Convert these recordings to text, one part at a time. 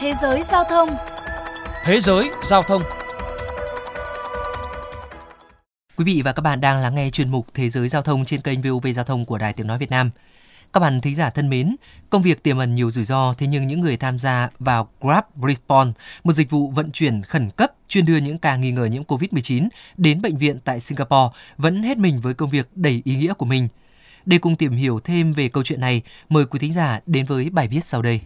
Thế giới giao thông Thế giới giao thông Quý vị và các bạn đang lắng nghe chuyên mục Thế giới giao thông trên kênh VOV Giao thông của Đài Tiếng Nói Việt Nam. Các bạn thính giả thân mến, công việc tiềm ẩn nhiều rủi ro, thế nhưng những người tham gia vào Grab Response, một dịch vụ vận chuyển khẩn cấp chuyên đưa những ca nghi ngờ nhiễm COVID-19 đến bệnh viện tại Singapore, vẫn hết mình với công việc đầy ý nghĩa của mình. Để cùng tìm hiểu thêm về câu chuyện này, mời quý thính giả đến với bài viết sau đây.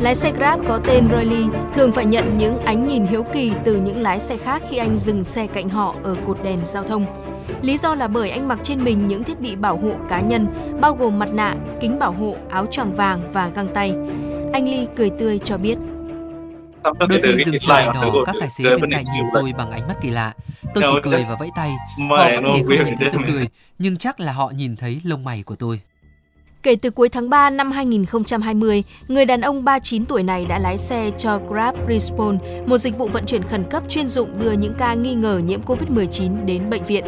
Lái xe Grab có tên Riley thường phải nhận những ánh nhìn hiếu kỳ từ những lái xe khác khi anh dừng xe cạnh họ ở cột đèn giao thông. Lý do là bởi anh mặc trên mình những thiết bị bảo hộ cá nhân, bao gồm mặt nạ, kính bảo hộ, áo choàng vàng và găng tay. Anh Lee cười tươi cho biết. Đôi khi dừng chờ đèn đỏ, các tài xế bên cạnh nhìn tôi bằng ánh mắt kỳ lạ. Tôi chỉ cười và vẫy tay. Họ có thể không nhìn thấy tôi cười, nhưng chắc là họ nhìn thấy lông mày của tôi. Kể từ cuối tháng 3 năm 2020, người đàn ông 39 tuổi này đã lái xe cho Grab Response, một dịch vụ vận chuyển khẩn cấp chuyên dụng đưa những ca nghi ngờ nhiễm COVID-19 đến bệnh viện.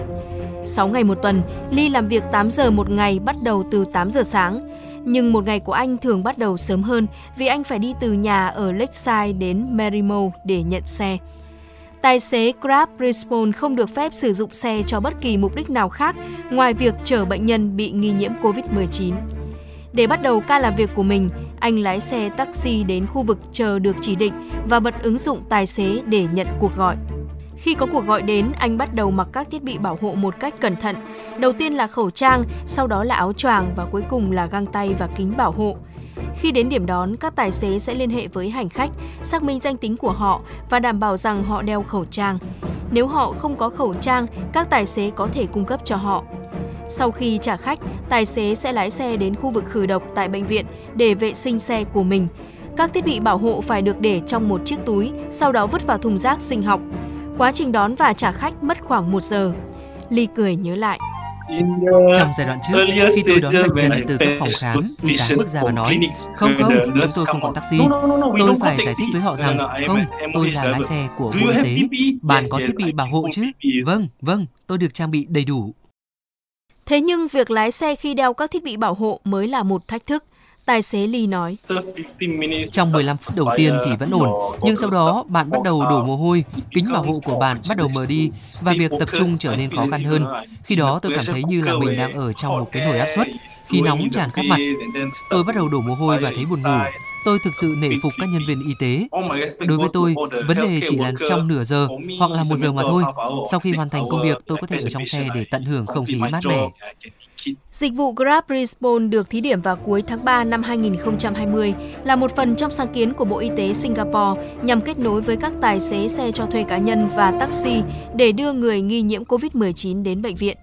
6 ngày một tuần, Ly làm việc 8 giờ một ngày bắt đầu từ 8 giờ sáng. Nhưng một ngày của anh thường bắt đầu sớm hơn vì anh phải đi từ nhà ở Lakeside đến Merrimo để nhận xe. Tài xế Grab Response không được phép sử dụng xe cho bất kỳ mục đích nào khác ngoài việc chở bệnh nhân bị nghi nhiễm COVID-19. Để bắt đầu ca làm việc của mình, anh lái xe taxi đến khu vực chờ được chỉ định và bật ứng dụng tài xế để nhận cuộc gọi. Khi có cuộc gọi đến, anh bắt đầu mặc các thiết bị bảo hộ một cách cẩn thận. Đầu tiên là khẩu trang, sau đó là áo choàng và cuối cùng là găng tay và kính bảo hộ. Khi đến điểm đón, các tài xế sẽ liên hệ với hành khách, xác minh danh tính của họ và đảm bảo rằng họ đeo khẩu trang. Nếu họ không có khẩu trang, các tài xế có thể cung cấp cho họ. Sau khi trả khách, tài xế sẽ lái xe đến khu vực khử độc tại bệnh viện để vệ sinh xe của mình. Các thiết bị bảo hộ phải được để trong một chiếc túi, sau đó vứt vào thùng rác sinh học. Quá trình đón và trả khách mất khoảng một giờ. Ly cười nhớ lại. Trong giai đoạn trước, khi tôi đón bệnh nhân từ các phòng khám, y tá bước ra và nói, không không, chúng tôi không gọi taxi. Tôi phải giải thích với họ rằng, không, tôi là lái xe của Bộ Y tế. Bạn có thiết bị bảo hộ chứ? Vâng, vâng, tôi được trang bị đầy đủ. Thế nhưng việc lái xe khi đeo các thiết bị bảo hộ mới là một thách thức. Tài xế Lee nói. Trong 15 phút đầu tiên thì vẫn ổn, nhưng sau đó bạn bắt đầu đổ mồ hôi, kính bảo hộ của bạn bắt đầu mờ đi và việc tập trung trở nên khó khăn hơn. Khi đó tôi cảm thấy như là mình đang ở trong một cái nồi áp suất, khi nóng tràn khắp mặt. Tôi bắt đầu đổ mồ hôi và thấy buồn ngủ. Tôi thực sự nể phục các nhân viên y tế. Đối với tôi, vấn đề chỉ là trong nửa giờ hoặc là một giờ mà thôi. Sau khi hoàn thành công việc, tôi có thể ở trong xe để tận hưởng không khí mát mẻ. Dịch vụ Grab Response được thí điểm vào cuối tháng 3 năm 2020 là một phần trong sáng kiến của Bộ Y tế Singapore nhằm kết nối với các tài xế xe cho thuê cá nhân và taxi để đưa người nghi nhiễm COVID-19 đến bệnh viện.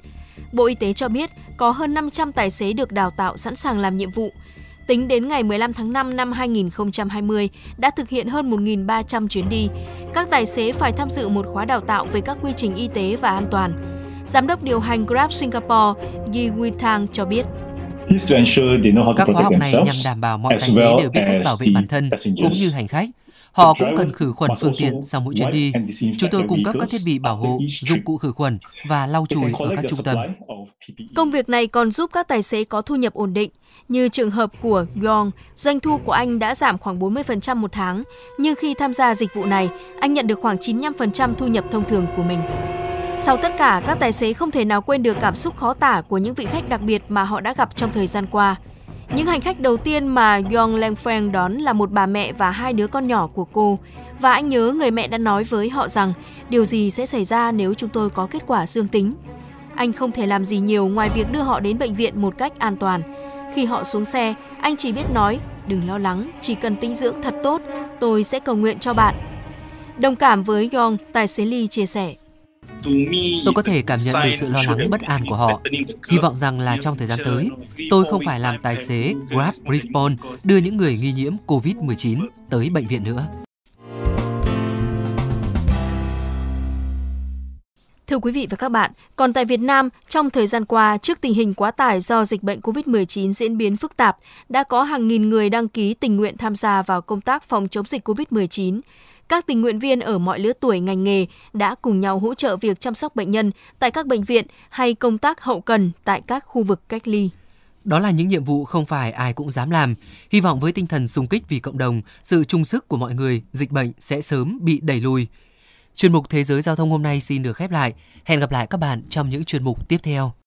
Bộ Y tế cho biết có hơn 500 tài xế được đào tạo sẵn sàng làm nhiệm vụ. Tính đến ngày 15 tháng 5 năm 2020, đã thực hiện hơn 1.300 chuyến đi. Các tài xế phải tham dự một khóa đào tạo về các quy trình y tế và an toàn. Giám đốc điều hành Grab Singapore Yi Witang cho biết. Các khóa học này nhằm đảm bảo mọi tài xế đều biết cách bảo vệ bản thân cũng như hành khách. Họ cũng cần khử khuẩn phương tiện sau mỗi chuyến đi. Chúng tôi cung cấp các thiết bị bảo hộ, dụng cụ khử khuẩn và lau chùi ở các trung tâm. Công việc này còn giúp các tài xế có thu nhập ổn định. Như trường hợp của Yong, doanh thu của anh đã giảm khoảng 40% một tháng, nhưng khi tham gia dịch vụ này, anh nhận được khoảng 95% thu nhập thông thường của mình. Sau tất cả, các tài xế không thể nào quên được cảm xúc khó tả của những vị khách đặc biệt mà họ đã gặp trong thời gian qua. Những hành khách đầu tiên mà Yong Lengfeng đón là một bà mẹ và hai đứa con nhỏ của cô. Và anh nhớ người mẹ đã nói với họ rằng điều gì sẽ xảy ra nếu chúng tôi có kết quả dương tính. Anh không thể làm gì nhiều ngoài việc đưa họ đến bệnh viện một cách an toàn. Khi họ xuống xe, anh chỉ biết nói, đừng lo lắng, chỉ cần tinh dưỡng thật tốt, tôi sẽ cầu nguyện cho bạn. Đồng cảm với Yong, tài xế Lee chia sẻ. Tôi có thể cảm nhận được sự lo lắng bất an của họ. Hy vọng rằng là trong thời gian tới, tôi không phải làm tài xế Grab Response đưa những người nghi nhiễm COVID-19 tới bệnh viện nữa. Thưa quý vị và các bạn, còn tại Việt Nam, trong thời gian qua, trước tình hình quá tải do dịch bệnh COVID-19 diễn biến phức tạp, đã có hàng nghìn người đăng ký tình nguyện tham gia vào công tác phòng chống dịch COVID-19 các tình nguyện viên ở mọi lứa tuổi ngành nghề đã cùng nhau hỗ trợ việc chăm sóc bệnh nhân tại các bệnh viện hay công tác hậu cần tại các khu vực cách ly. Đó là những nhiệm vụ không phải ai cũng dám làm. Hy vọng với tinh thần sung kích vì cộng đồng, sự chung sức của mọi người, dịch bệnh sẽ sớm bị đẩy lùi. Chuyên mục Thế giới Giao thông hôm nay xin được khép lại. Hẹn gặp lại các bạn trong những chuyên mục tiếp theo.